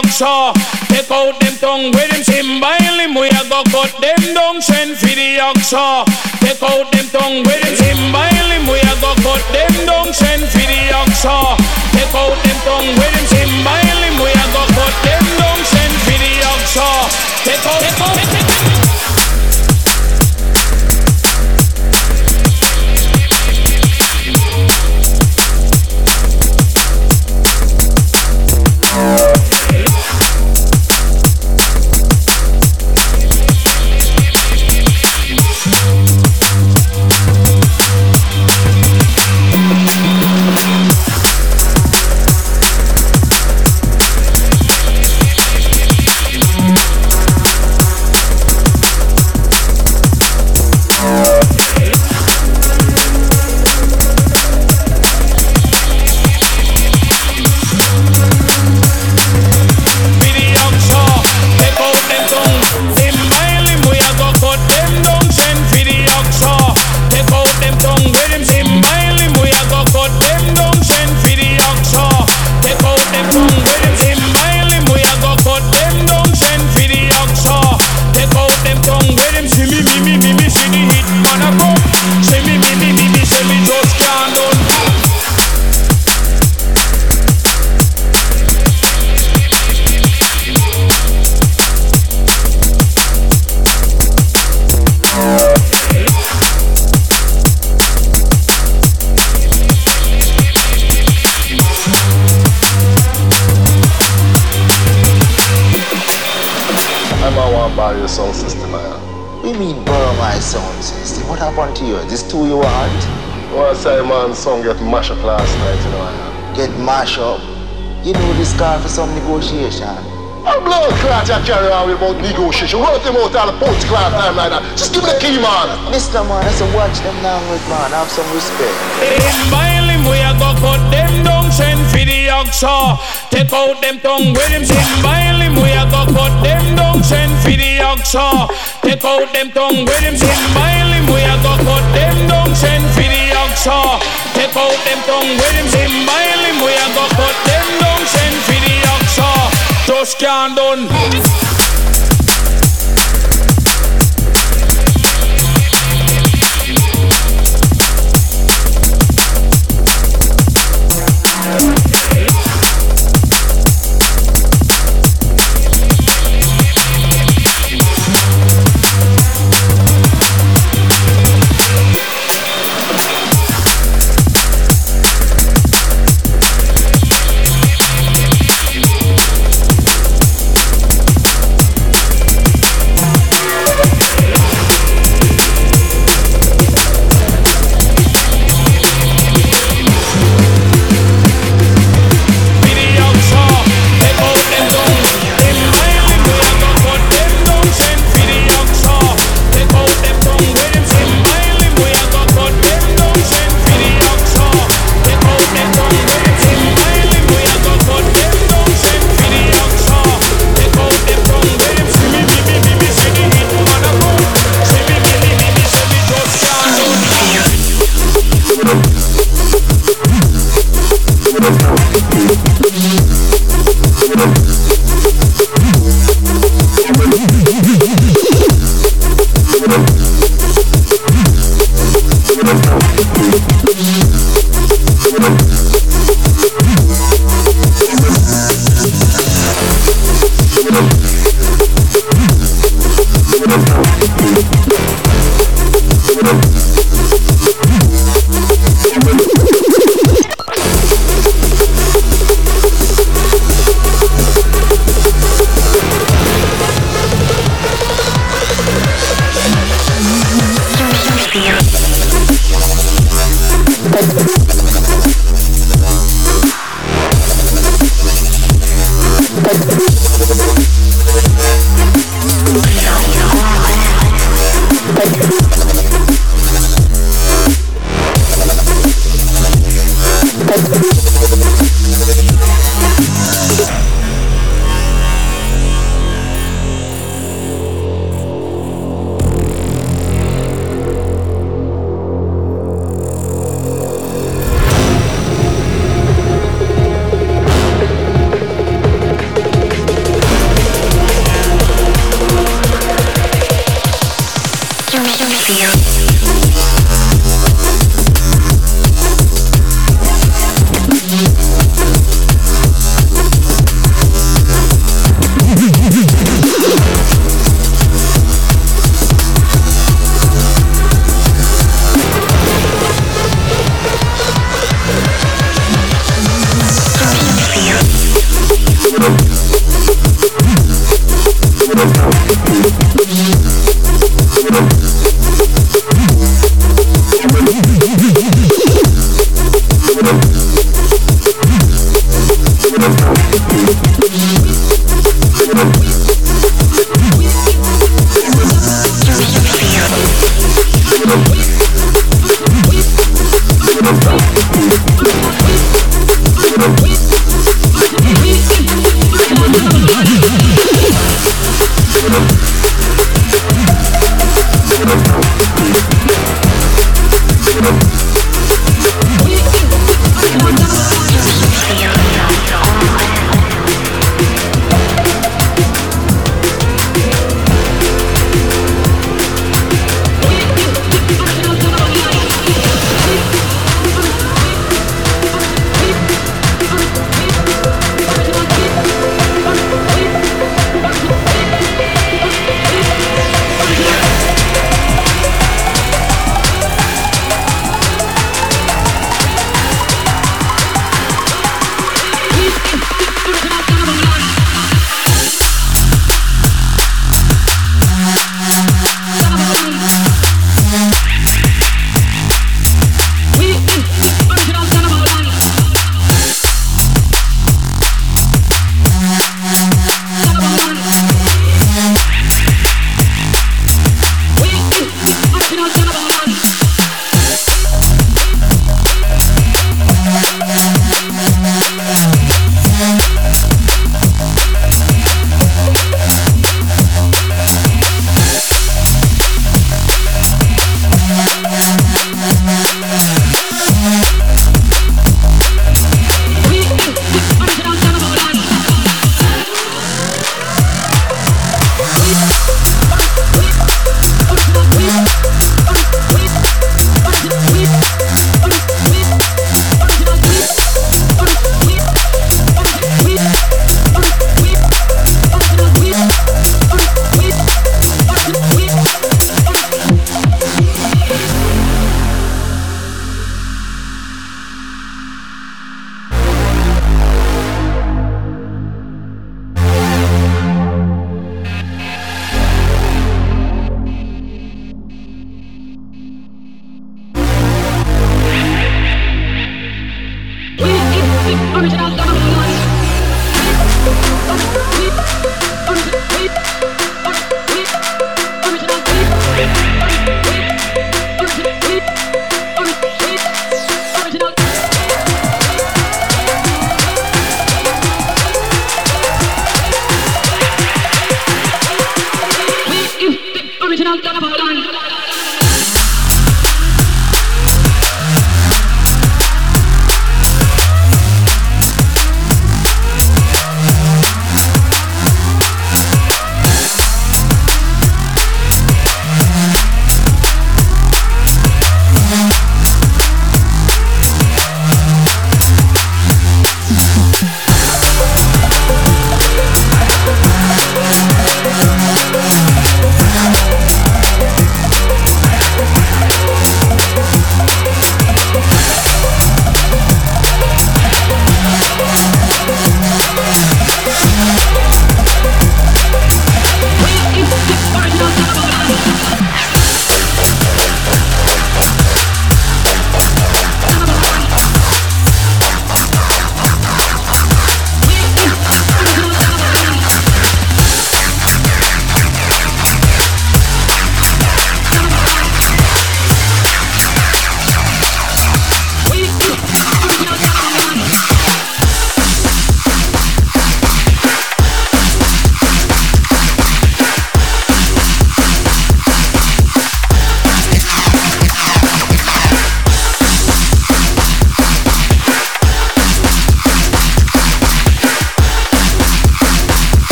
the. Take out them tongue with him symbol him, we a go cut them down, send for the oxa. Take out them tongue with him symbol him, we a go cut them down, send for the oxa. Take out them tongue with him symbol him, we a go cut them down, send for the oxa. Take take out, take out. Song get mashed up last night, you know. Get mashed up? You know this guy for some negotiation. A blood clot you carry on about negotiation. Run them out all the post clot time like that. Just give me the key, man. Mr. Man, I said watch them language, man. Have some respect. Go cut them down, send for the oxa. Take out them tongue with him, in him, we go cut them down, send for the oxa. Take out them tongue with him, him, we go them down, send for the oxa. Take out them tongue with him, him. We go cut them down, send for the oxa. Just can't done.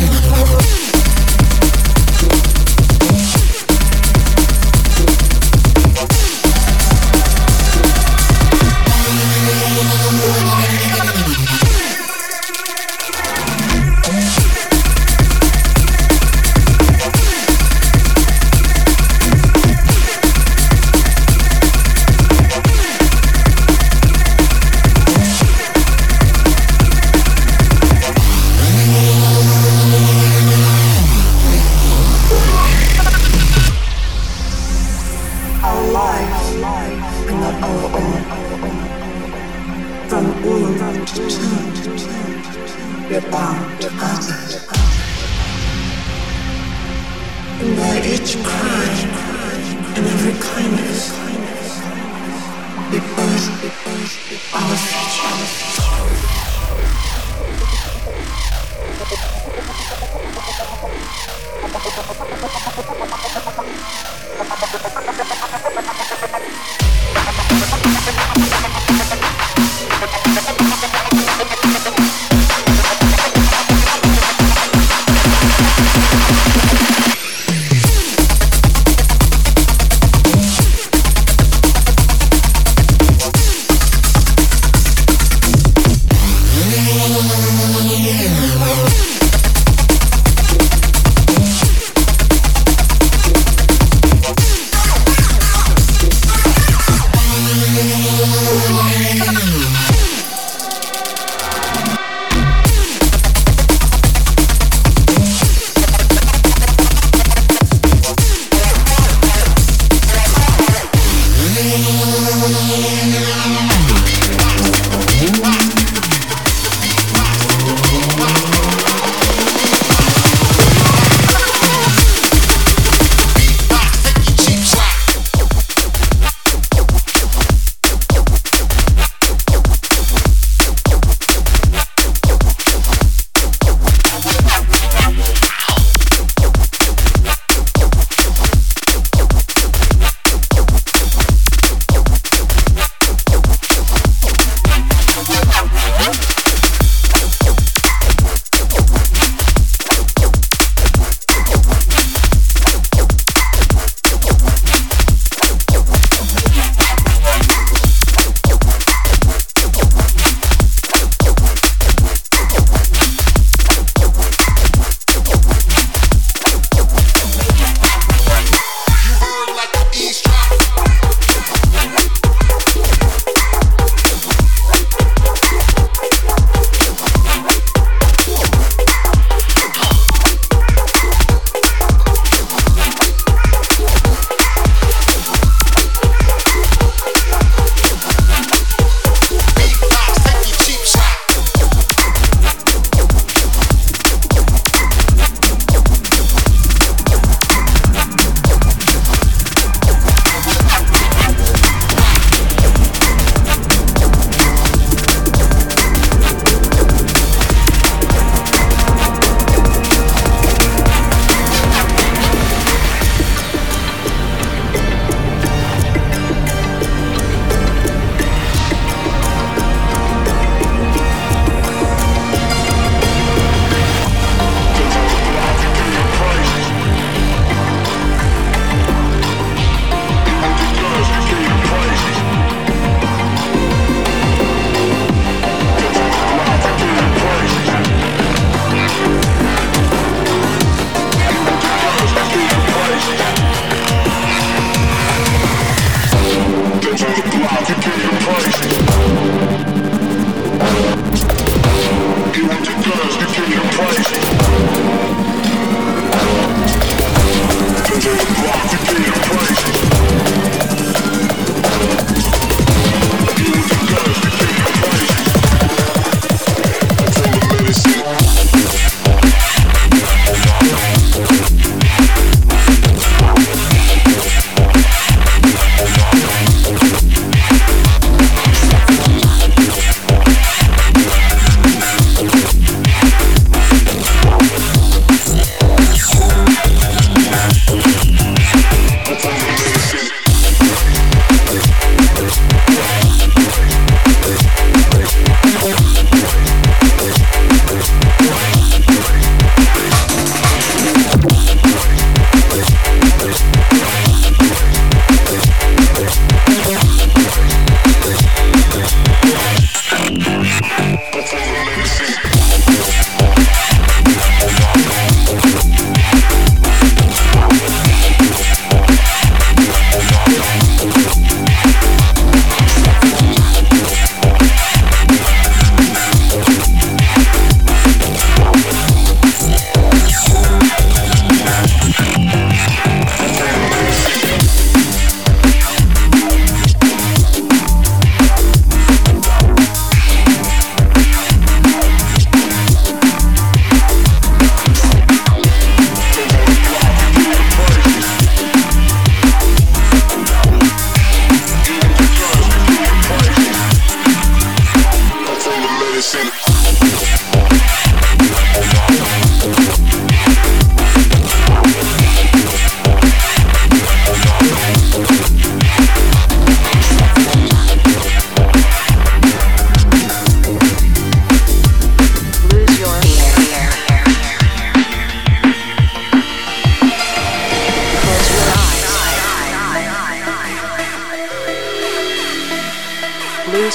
waiting.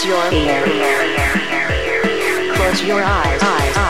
Close your ear. Close your eyes, eyes.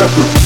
Checks,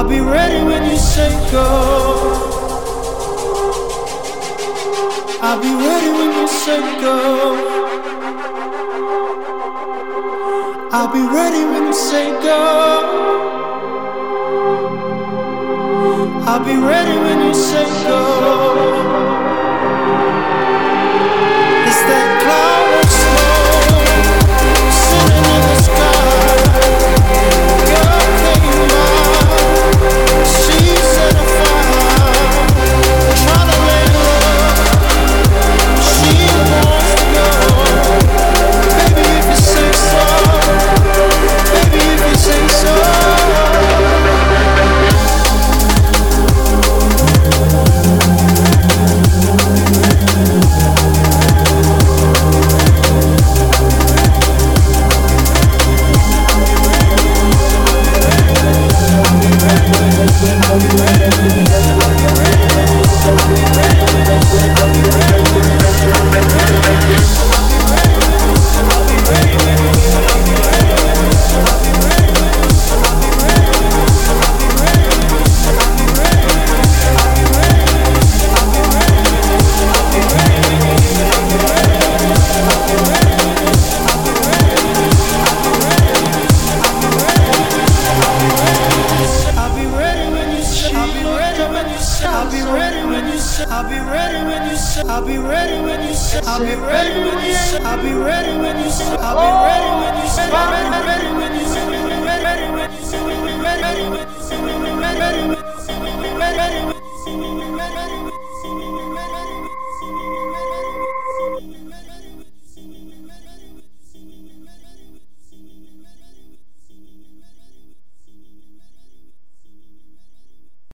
I'll be ready when you say go. I'll be ready when you say go. I'll be ready when you say go. I'll be ready when you say go. It's that cloud.